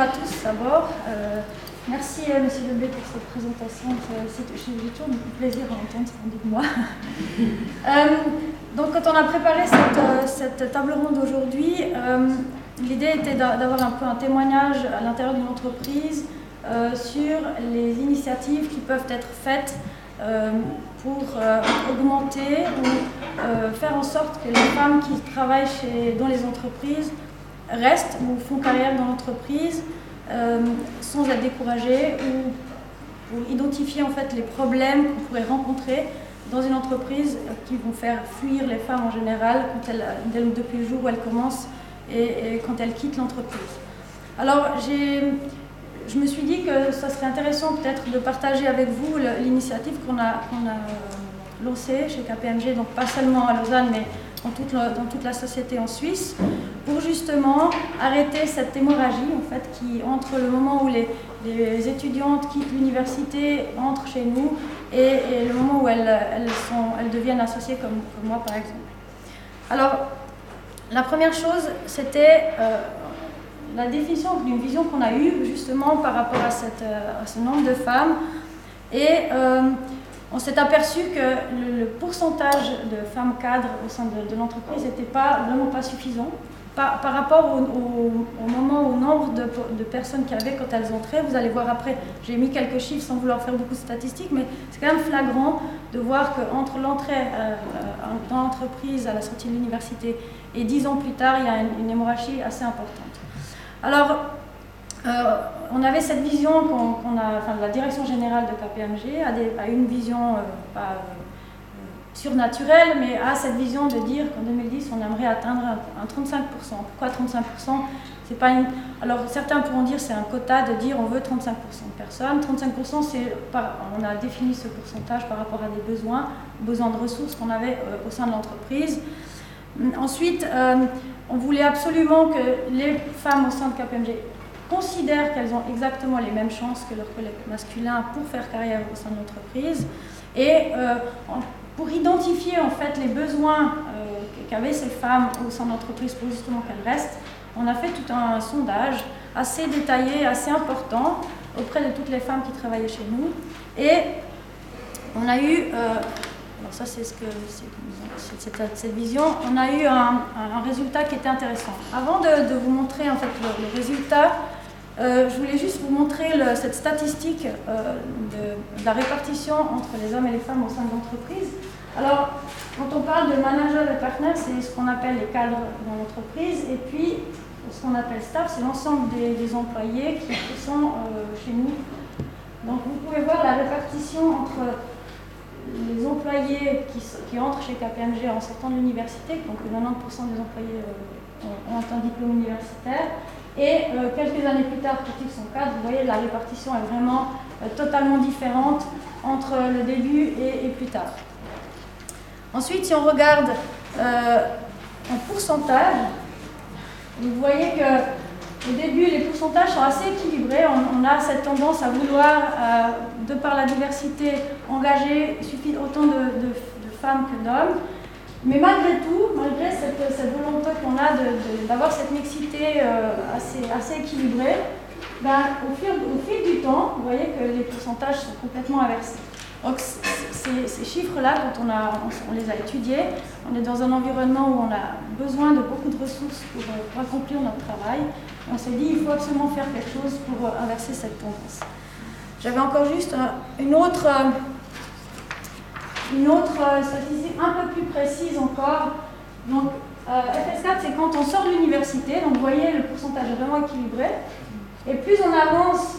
Euh, à tous d'abord. Euh, merci euh, Monsieur Lebé pour cette présentation. J'ai toujours beaucoup plaisir à entendre dit de moi. donc, quand on a préparé cette, table ronde aujourd'hui, l'idée était d'avoir un peu un témoignage à l'intérieur d'une entreprise sur les initiatives qui peuvent être faites pour augmenter ou faire en sorte que les femmes qui travaillent dans les entreprises restent ou font carrière dans l'entreprise euh, sans être découragés ou pour identifier en fait les problèmes qu'on pourrait rencontrer dans une entreprise qui vont faire fuir les femmes en général quand elles, depuis le jour où elles commencent et, quand elles quittent l'entreprise. Alors je me suis dit que ça serait intéressant peut-être de partager avec vous l'initiative qu'on a lancée chez KPMG, donc pas seulement à Lausanne, mais dans toute, la, société en Suisse, pour justement arrêter cette hémorragie en fait, qui, entre le moment où les, étudiantes quittent l'université, entrent chez nous, et, le moment où elles, deviennent associées comme, moi par exemple. Alors, la première chose, c'était euh, la définition d'une vision qu'on a eue justement par rapport à, euh, ce nombre de femmes. Et euh, on s'est aperçu que le, pourcentage de femmes cadres au sein de, l'entreprise n'était pas, vraiment pas suffisant. Par, rapport au, moment, au nombre de, personnes qu'il y avait quand elles entraient, vous allez voir après, j'ai mis quelques chiffres sans vouloir faire beaucoup de statistiques, mais c'est quand même flagrant de voir qu'entre l'entrée euh, euh, dans l'entreprise à la sortie de l'université et dix ans plus tard, il y a une, hémorragie assez importante. Alors, euh, on avait cette vision qu'on a, enfin, la direction générale de KPMG a, une vision euh, euh, surnaturelle, mais a cette vision de dire qu'en 2010 on aimerait atteindre un, 35%. Pourquoi 35% c'est pas. Alors certains pourront dire c'est un quota de dire on veut 35% de personnes. 35% c'est on a défini ce pourcentage par rapport à des besoins, besoins de ressources qu'on avait au sein de l'entreprise. Ensuite, on voulait absolument que les femmes au sein de KPMG considèrent qu'elles ont exactement les mêmes chances que leurs collègues masculins pour faire carrière au sein de l'entreprise. Et euh, pour identifier en fait les besoins euh, qu'avaient ces femmes au sein de l'entreprise pour justement qu'elles restent, on a fait tout un sondage assez détaillé, assez important auprès de toutes les femmes qui travaillaient chez nous. Et on a eu, euh, alors ça c'est ce que c'est cette, vision, on a eu un, résultat qui était intéressant. Avant de, vous montrer en fait le résultat, euh, je voulais juste vous montrer cette statistique euh, de, la répartition entre les hommes et les femmes au sein de l'entreprise. Alors, quand on parle de manager et partenaire, c'est ce qu'on appelle les cadres dans l'entreprise, et puis ce qu'on appelle staff, c'est l'ensemble des, employés qui, sont euh, chez nous. Donc, vous pouvez voir la répartition entre les employés qui, entrent chez KPMG en sortant de l'université, donc 90% des employés ont un diplôme universitaire, et euh, quelques années plus tard, ils sont cadres, vous voyez, la répartition est vraiment euh, totalement différente entre le début et, plus tard. Ensuite, si on regarde euh, en pourcentage, vous voyez que au début, les pourcentages sont assez équilibrés. On, a cette tendance à vouloir, de par la diversité, engager suffit autant de femmes que d'hommes. Mais malgré tout, malgré cette, volonté qu'on a d'avoir cette mixité euh, assez, équilibrée, ben, au, fil, du temps, vous voyez que les pourcentages sont complètement inversés. Donc ces, chiffres-là, quand on, les a étudiés, on est dans un environnement où on a besoin de beaucoup de ressources pour, euh, accomplir notre travail. On s'est dit il faut absolument faire quelque chose pour euh, inverser cette tendance. J'avais encore juste une autre une autre euh, statistique un peu plus précise encore. Donc, euh, FS4, c'est quand on sort de l'université, donc vous voyez, le pourcentage est vraiment équilibré. Et plus on avance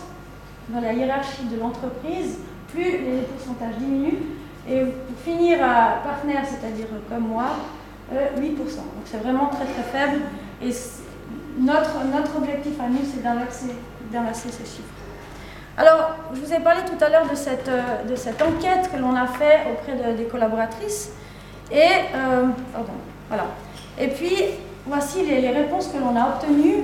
dans la hiérarchie de l'entreprise, plus les pourcentages diminuent. Et pour finir à partenaire, c'est-à-dire comme moi, 8%. Euh, donc c'est vraiment très très faible. Et notre, notre objectif à nous, c'est d'inverser ces chiffres. Alors, je vous ai parlé tout à l'heure de cette, euh, de cette enquête que l'on a fait auprès des collaboratrices. Et, euh, pardon, voilà. Et puis, voici les, réponses que l'on a obtenues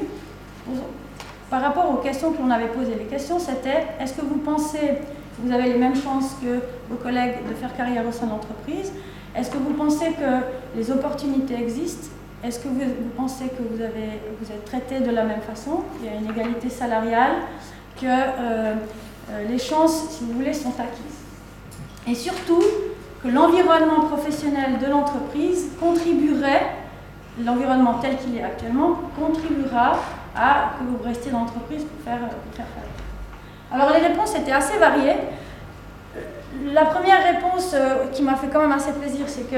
par rapport aux questions que l'on avait posées. Les questions, c'était est-ce que vous pensez que vous avez les mêmes chances que vos collègues de faire carrière au sein de l'entreprise? Est-ce que vous pensez que les opportunités existent? Est-ce que vous, pensez que vous, avez, vous êtes traité de la même façon, qu'il y a une égalité salariale, que euh, les chances, si vous voulez, sont acquises Et surtout, que l'environnement professionnel de l'entreprise contribuerait, l'environnement tel qu'il est actuellement, contribuera à que vous restiez dans l'entreprise pour faire, pour faire Alors les réponses étaient assez variées. La première réponse euh, qui m'a fait quand même assez plaisir, c'est que,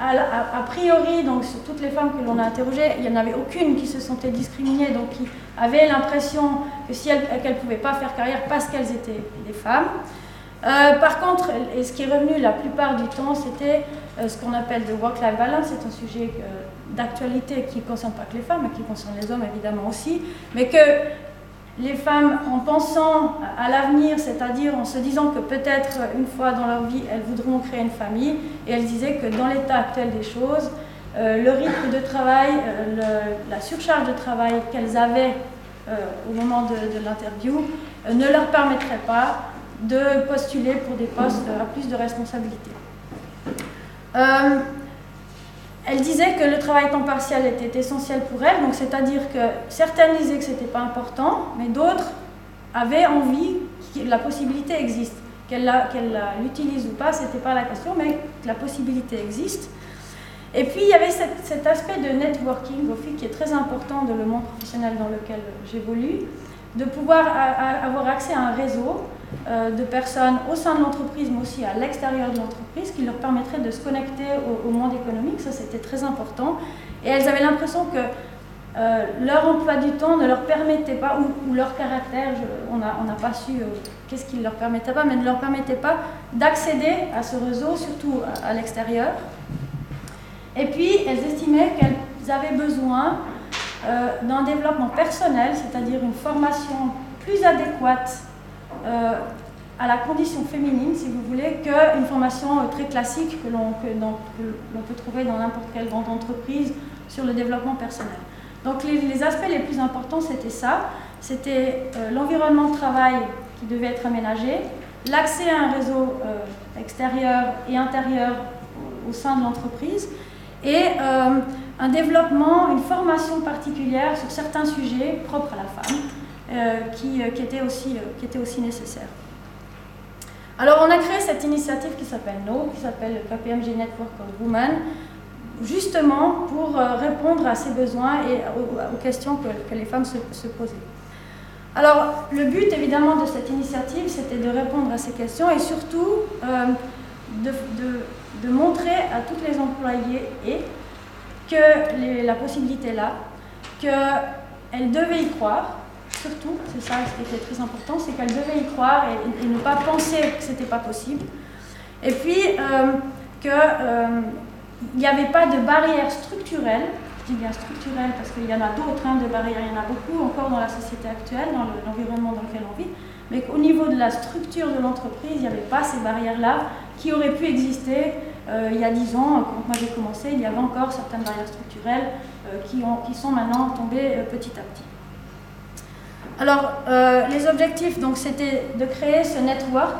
a, priori, donc sur toutes les femmes que l'on a interrogées, il n'y en avait aucune qui se sentait discriminée, donc qui avait l'impression que si ne pouvaient pas faire carrière parce qu'elles étaient des femmes. Euh, par contre, et ce qui est revenu la plupart du temps, c'était euh, ce qu'on appelle de work-life balance. C'est un sujet d'actualité qui ne concerne pas que les femmes, mais qui concerne les hommes évidemment aussi. Mais que les femmes, en pensant à l'avenir, c'est-à-dire en se disant que peut-être une fois dans leur vie, elles voudront créer une famille, et elles disaient que dans l'état actuel des choses, euh, le rythme de travail, la surcharge de travail qu'elles avaient au moment de, de l'interview ne leur permettrait pas de postuler pour des postes à plus de responsabilité. Elle disait que le travail temps partiel était essentiel pour elle, donc c'est-à-dire que certaines disaient que ce n'était pas important, mais d'autres avaient envie que la possibilité existe. Qu'elle l'utilise ou pas, ce n'était pas la question, mais que la possibilité existe. Et puis il y avait cet, aspect de networking qui est très important dans le monde professionnel dans lequel j'évolue, de pouvoir avoir accès à un réseau de personnes au sein de l'entreprise, mais aussi à l'extérieur de l'entreprise, qui leur permettrait de se connecter au, monde économique. Ça, c'était très important. Et elles avaient l'impression que euh, leur emploi du temps ne leur permettait pas, ou, leur caractère, on n'a pas su euh, qu'est-ce qui ne leur permettait pas, mais ne leur permettait pas d'accéder à ce réseau, surtout à, l'extérieur. Et puis, elles estimaient qu'elles avaient besoin d'un développement personnel, c'est-à-dire une formation plus adéquate euh, à la condition féminine, si vous voulez, qu'une formation euh, très classique que l'on peut trouver dans n'importe quelle grande entreprise sur le développement personnel. Donc les, aspects les plus importants, c'était ça. C'était euh, l'environnement de travail qui devait être aménagé, l'accès à un réseau extérieur et intérieur au, sein de l'entreprise, et un développement, une formation particulière sur certains sujets propres à la femme. Euh, qui, euh, qui, était aussi, euh, qui nécessaire. Alors on a créé cette initiative qui s'appelle NO, qui s'appelle KPMG Network of Women, justement pour répondre à ces besoins et aux, questions que, les femmes se, posaient. Alors le but évidemment de cette initiative, c'était de répondre à ces questions et surtout de, montrer à toutes les employées que la possibilité est là, qu'elles devaient y croire, surtout, c'est ça ce qui était très important, c'est qu'elle devait y croire et, ne pas penser que ce n'était pas possible. Et puis, euh, qu'il euh, n'y avait pas de barrière structurelle, je dis bien structurelle parce qu'il y en a d'autres, hein, de barrières, il y en a beaucoup encore dans la société actuelle, dans l'environnement dans lequel on vit, mais qu'au niveau de la structure de l'entreprise, il n'y avait pas ces barrières-là qui auraient pu exister euh, il y a dix ans, quand moi j'ai commencé, il y avait encore certaines barrières structurelles qui, ont, qui, sont maintenant tombées petit à petit. Alors, euh, les objectifs, donc, c'était de créer ce network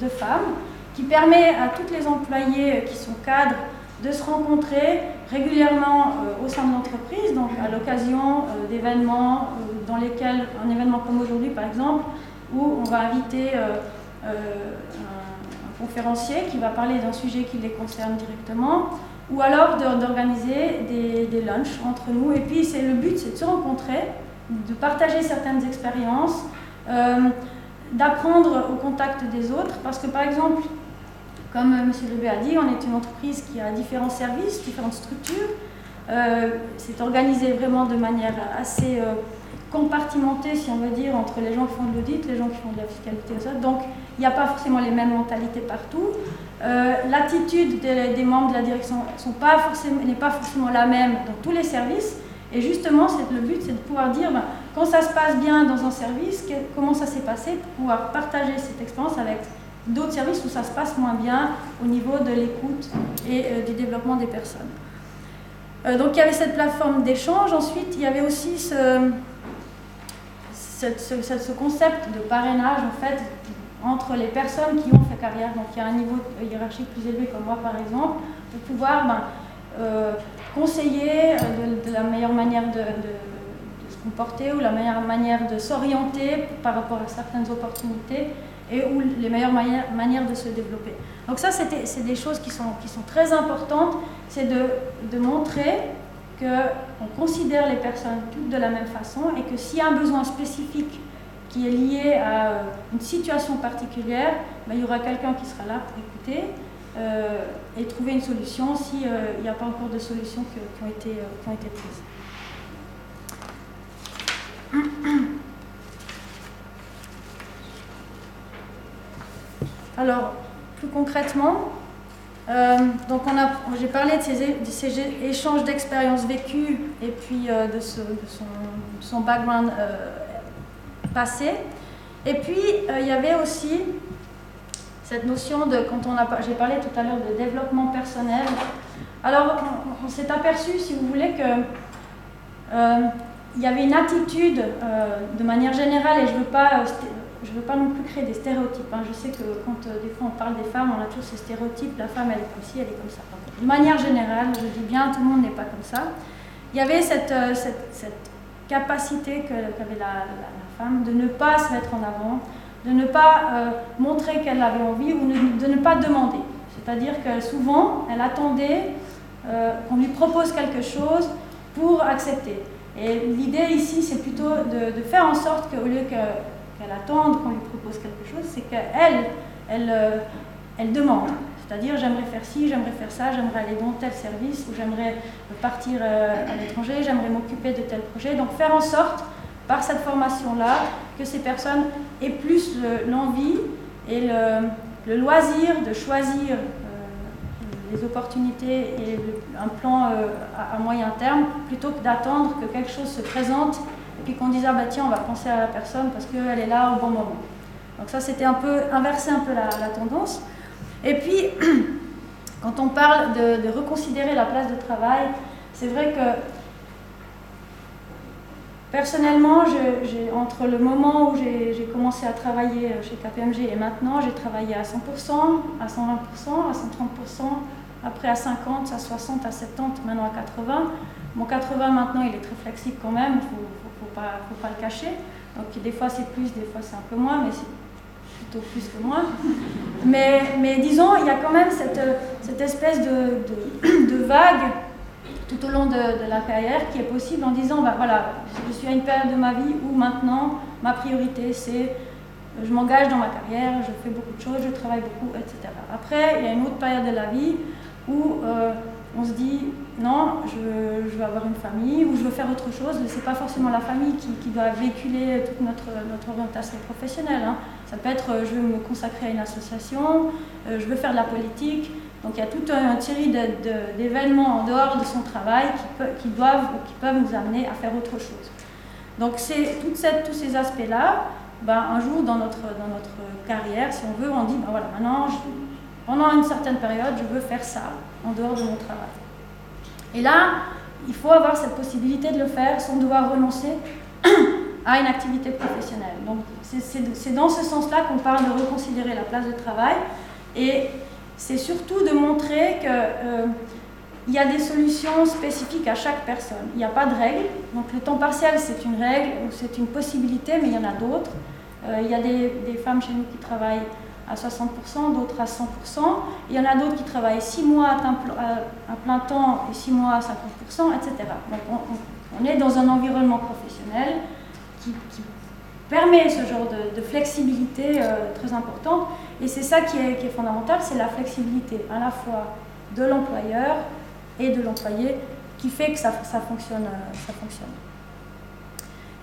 de femmes qui permet à toutes les employées qui sont cadres de se rencontrer régulièrement euh, au sein de l'entreprise, donc à l'occasion euh, d'événements dans lesquels, un événement comme aujourd'hui par exemple, où on va inviter un, conférencier qui va parler d'un sujet qui les concerne directement, ou alors d'organiser des, des lunchs entre nous. Et puis c'est le but, c'est de se rencontrer de partager certaines expériences, euh, d'apprendre au contact des autres, parce que par exemple, comme M. Lebé a dit, on est une entreprise qui a différents services, différentes structures. Euh, c'est organisé vraiment de manière assez euh, compartimentée, si on veut dire, entre les gens qui font de l'audit, les gens qui font de la fiscalité et. Donc, il n'y a pas forcément les mêmes mentalités partout. L'attitude des, membres de la direction n'est pas forcément la même dans tous les services. Et justement, le but, c'est de pouvoir dire, ben, quand ça se passe bien dans un service, comment ça s'est passé, pour pouvoir partager cette expérience avec d'autres services où ça se passe moins bien au niveau de l'écoute et euh, du développement des personnes. Euh, donc il y avait cette plateforme d'échange. Ensuite, il y avait aussi ce, ce, concept de parrainage en fait entre les personnes qui ont fait carrière, donc il y a un niveau hiérarchique plus élevé comme moi par exemple, pour pouvoir ben, euh, conseiller de, la meilleure manière de, se comporter ou la meilleure manière de s'orienter par rapport à certaines opportunités et ou les meilleures manières, de se développer. Donc ça, c'est des choses qui sont, qui sont très importantes, c'est de, montrer qu'on considère les personnes toutes de la même façon et que s'il y a un besoin spécifique qui est lié à euh, une situation particulière, ben, il y aura quelqu'un qui sera là pour écouter euh, et trouver une solution s'il euh, n'y a pas encore de solutions qui, ont, été, qui ont été prises. Alors, plus concrètement, euh, donc j'ai parlé de ces, échanges d'expériences vécues et puis euh, de, son, background euh, passé. Et puis il y avait aussi cette notion de, quand on a, j'ai parlé tout à l'heure de développement personnel. Alors on, s'est aperçu, si vous voulez, que il y avait une attitude de manière générale, et je ne veux pas je ne veux pas non plus créer des stéréotypes. Hein. Je sais que quand euh, des fois on parle des femmes, on a tous ces stéréotypes, la femme elle est comme ci, elle est comme ça. De manière générale, je dis bien, tout le monde n'est pas comme ça. Il y avait cette, euh, cette, capacité qu'avait la, femme de ne pas se mettre en avant, de ne pas euh, montrer qu'elle avait envie ou de ne pas demander. C'est-à-dire que souvent, elle attendait qu'on lui propose quelque chose pour accepter. Et l'idée ici, c'est plutôt de, faire en sorte qu'au lieu que qu'elle attende qu'on lui propose quelque chose, c'est qu'elle, elle, euh, elle demande. C'est-à-dire, j'aimerais faire ci, j'aimerais faire ça, j'aimerais aller dans tel service, ou j'aimerais partir euh, à l'étranger, j'aimerais m'occuper de tel projet. Donc, faire en sorte, par cette formation-là, que ces personnes aient plus l'envie et le, loisir de choisir euh, les opportunités et un plan à, moyen terme, plutôt que d'attendre que quelque chose se présente puis qu'on dise, ah bah tiens, on va penser à la personne parce qu'elle est là au bon moment. Donc ça, c'était un peu inverser un peu la, tendance. Et puis, quand on parle de, reconsidérer la place de travail, c'est vrai que personnellement, entre le moment où j'ai commencé à travailler chez KPMG et maintenant, j'ai travaillé à 100%, à 120%, à 130%, après à 50%, à 60%, à 70%, maintenant à 80. Mon 80 maintenant, il est très flexible quand même, pas, faut pas le cacher. Donc des fois c'est plus, des fois c'est un peu moins, mais c'est plutôt plus que moins. Mais, disons, il y a quand même cette, cette espèce de, vague tout au long de, la carrière qui est possible en disant, bah, voilà, je suis à une période de ma vie où maintenant ma priorité c'est je m'engage dans ma carrière, je fais beaucoup de choses, je travaille beaucoup, etc. Après, il y a une autre période de la vie où euh, on se dit non, je, veux avoir une famille ou je veux faire autre chose. Ce n'est pas forcément la famille qui, doit véhiculer toute notre, notre orientation professionnelle. Hein. Ça peut être je veux me consacrer à une association, euh, je veux faire de la politique. Donc il y a toute une série d'événements en dehors de son travail qui, doivent qui peuvent nous amener à faire autre chose. Donc c'est tous ces aspects-là. Ben, un jour dans notre, dans notre carrière, si on veut, on dit ben voilà, maintenant, pendant une certaine période, je veux faire ça en dehors de mon travail. Et là, il faut avoir cette possibilité de le faire sans devoir renoncer à une activité professionnelle. Donc c'est dans ce sens-là qu'on parle de reconsidérer la place de travail. Et c'est surtout de montrer qu'il euh, y a des solutions spécifiques à chaque personne. Il n'y a pas de règle. Donc le temps partiel, c'est une règle ou c'est une possibilité, mais il y en a d'autres. Euh, il y a des, femmes chez nous qui travaillent à 60%, d'autres à 100%. Il y en a d'autres qui travaillent 6 mois à, plein temps et 6 mois à 50%, etc. Donc on, est dans un environnement professionnel qui, permet ce genre de, flexibilité euh, très importante. Et c'est ça qui est, fondamental, c'est la flexibilité à la fois de l'employeur et de l'employé qui fait que ça, ça, fonctionne, euh, ça fonctionne.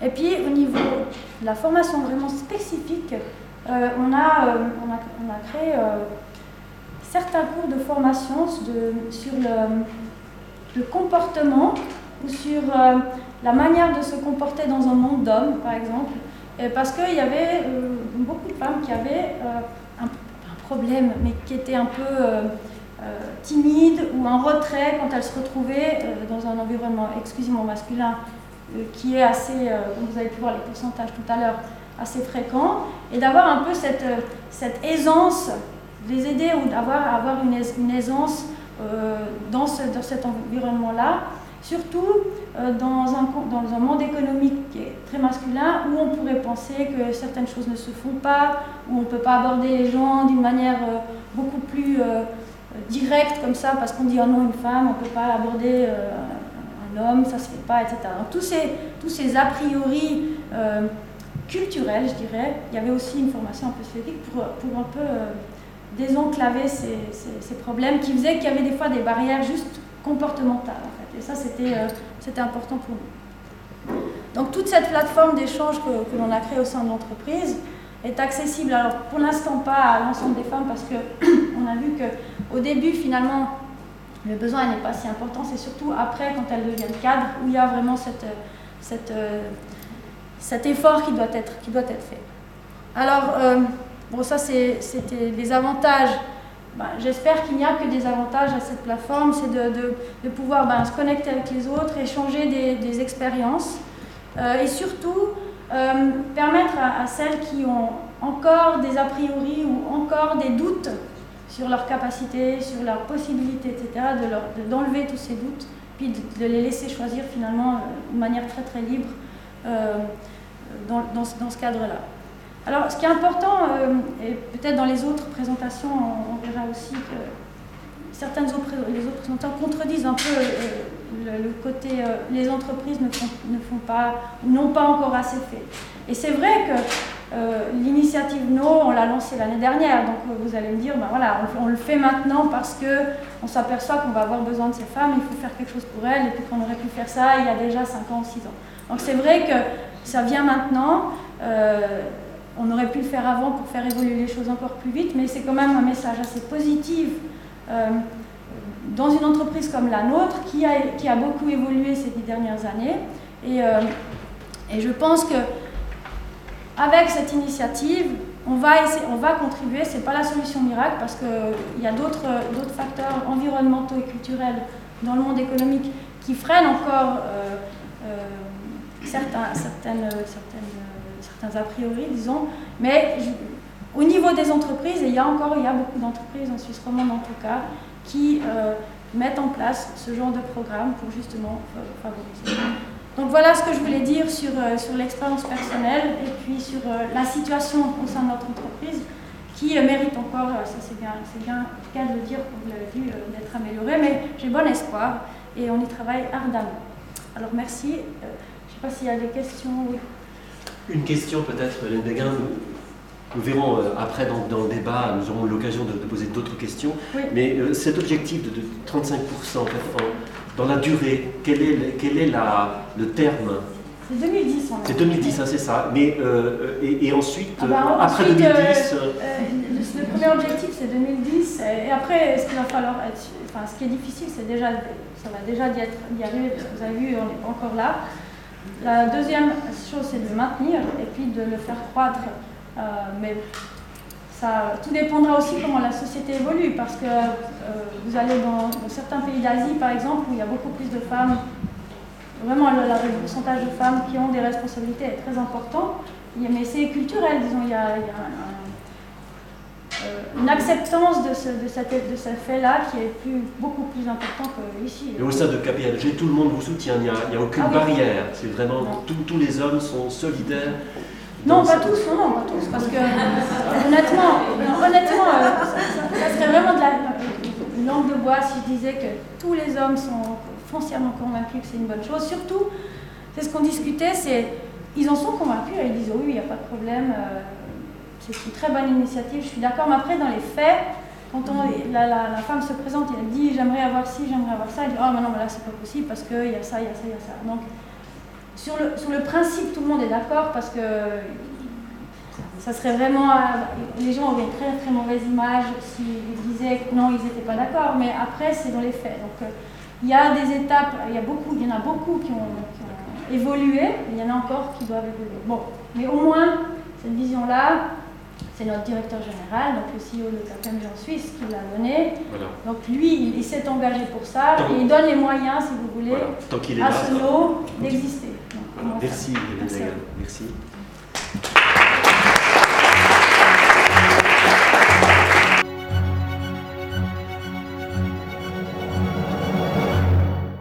Et puis au niveau de la formation vraiment spécifique, euh, on, a, on, a, créé certains cours de formation sur le, comportement ou sur la manière de se comporter dans un monde d'hommes, par exemple. Parce qu'il y avait beaucoup de femmes qui avaient un, problème, mais qui étaient un peu timides ou en retrait quand elles se retrouvaient dans un environnement exclusivement masculin qui est assez, comme vous avez pu voir les pourcentages tout à l'heure, assez fréquent, et d'avoir un peu cette, aisance, les aider ou d'avoir avoir une, aisance dans cet environnement-là surtout dans, un, dans un monde économique qui est très masculin, où on pourrait penser que certaines choses ne se font pas, où on ne peut pas aborder les gens d'une manière beaucoup plus directe comme ça, parce qu'on dit oh non, une femme, on ne peut pas aborder un homme, ça ne se fait pas, etc. Donc tous ces, tous ces a priori culturel, je dirais. Il y avait aussi une formation un peu spécifique pour, pour un peu euh, désenclaver ces, ces, problèmes qui faisaient qu'il y avait des fois des barrières juste comportementales. En fait. Et ça, c'était euh, c'était important pour nous. Donc toute cette plateforme d'échange que, que l'on a créée au sein de l'entreprise est accessible, alors pour l'instant pas à l'ensemble des femmes parce qu'on a vu qu'au début finalement le besoin n'est pas si important, c'est surtout après quand elles deviennent cadres où il y a vraiment cette, cette euh, cet effort qui doit être, qui doit être fait. Alors, euh, bon, ça c'était les avantages. Ben, j'espère qu'il n'y a que des avantages à cette plateforme, c'est de, pouvoir ben, se connecter avec les autres, échanger des, expériences euh, et surtout euh, permettre à, celles qui ont encore des a priori ou encore des doutes sur leurs capacités, sur leurs possibilités, etc., d'enlever tous ces doutes, puis de, les laisser choisir finalement de manière très très libre dans, dans, ce cadre-là. Alors, ce qui est important, euh, et peut-être dans les autres présentations, on, verra aussi que certaines autres, les autres présentateurs contredisent un peu euh, le, côté euh, les entreprises ne font, ne font pas n'ont pas encore assez fait. Et c'est vrai que l'initiative No, on l'a lancée l'année dernière, donc vous allez me dire, ben voilà, on, le fait maintenant parce qu'on s'aperçoit qu'on va avoir besoin de ces femmes, il faut faire quelque chose pour elles, et puis qu'on aurait pu faire ça il y a déjà 5 ans ou 6 ans. Donc c'est vrai que ça vient maintenant. On aurait pu le faire avant pour faire évoluer les choses encore plus vite, mais c'est quand même un message assez positif euh, dans une entreprise comme la nôtre qui a, beaucoup évolué ces dix dernières années. Et, euh, et je pense que avec cette initiative, on va, essayer, on va contribuer, ce n'est pas la solution miracle parce qu'il y a d'autres facteurs environnementaux et culturels dans le monde économique qui freinent encore certaines, certaines, a priori, disons, mais au niveau des entreprises, et il y a encore il y a beaucoup d'entreprises en Suisse romande en tout cas, qui euh, mettent en place ce genre de programme pour justement euh, favoriser. Donc voilà ce que je voulais dire sur, euh, sur l'expérience personnelle et puis sur la situation au sein de notre entreprise qui mérite encore, ça c'est bien, c'est bien de le dire, comme vous l'avez vu, d'être améliorée, mais j'ai bon espoir et on y travaille ardemment. Alors merci sais pas s'il y a des questions. Une question peut-être, Hélène Béguin. Nous, verrons euh, après dans, dans, le débat, nous aurons l'occasion de, poser d'autres questions. Mais euh, cet objectif de, 35% en fait, dans la durée, quel est, quel est la, le terme? C'est 2010, C'est 2010, hein, c'est ça. Mais, euh, et, ensuite, ah bah, après 2010. le premier objectif, c'est 2010. Et après, ce qu'il va falloir Enfin, ce qui est difficile, c'est déjà. Ça va déjà d'y, arriver, parce que vous avez vu, on n'est pas encore là. La deuxième chose, c'est de le maintenir et puis de le faire croître. Euh, mais ça, tout dépendra aussi comment la société évolue, parce que euh, vous allez dans, certains pays d'Asie, par exemple, où il y a beaucoup plus de femmes, vraiment le, pourcentage de femmes qui ont des responsabilités est très important, mais c'est culturel, disons, une acceptance de ce, de de ce fait-là qui est plus, beaucoup plus important qu'ici. Et au sein de KPLG, tout le monde vous soutient, il n'y a, aucune ah barrière. C'est vraiment, tous les hommes sont solidaires. Non, pas tous, non, non, pas tous, parce que honnêtement, honnêtement euh, ça, serait vraiment de la, une langue de bois si je disais que tous les hommes sont foncièrement convaincus que c'est une bonne chose. Surtout, c'est ce qu'on discutait, c'est ils en sont convaincus, ils disent oui, il n'y a pas de problème. Euh, c'est une très bonne initiative, je suis d'accord, mais après, dans les faits, quand la, la, femme se présente et elle dit j'aimerais avoir ci, j'aimerais avoir ça, elle dit oh mais non, mais là c'est pas possible parce qu'il y a ça, il y a ça, il y a ça. Donc, sur le, sur le principe, tout le monde est d'accord parce que ça serait vraiment. Les gens auraient une très très mauvaise image s'ils disaient que non, ils n'étaient pas d'accord, mais après, c'est dans les faits. Donc, euh, il y a des étapes, il y, a beaucoup, il y en a beaucoup qui ont, qui ont évolué, il y en a encore qui doivent évoluer. Bon, mais au moins, cette vision-là, c'est notre directeur général, donc le CEO de KPMG en Suisse, qui l'a donné. Donc lui, il, s'est engagé pour ça et il donne les moyens, si vous voulez, à ce d'exister. Merci, Merci. Merci.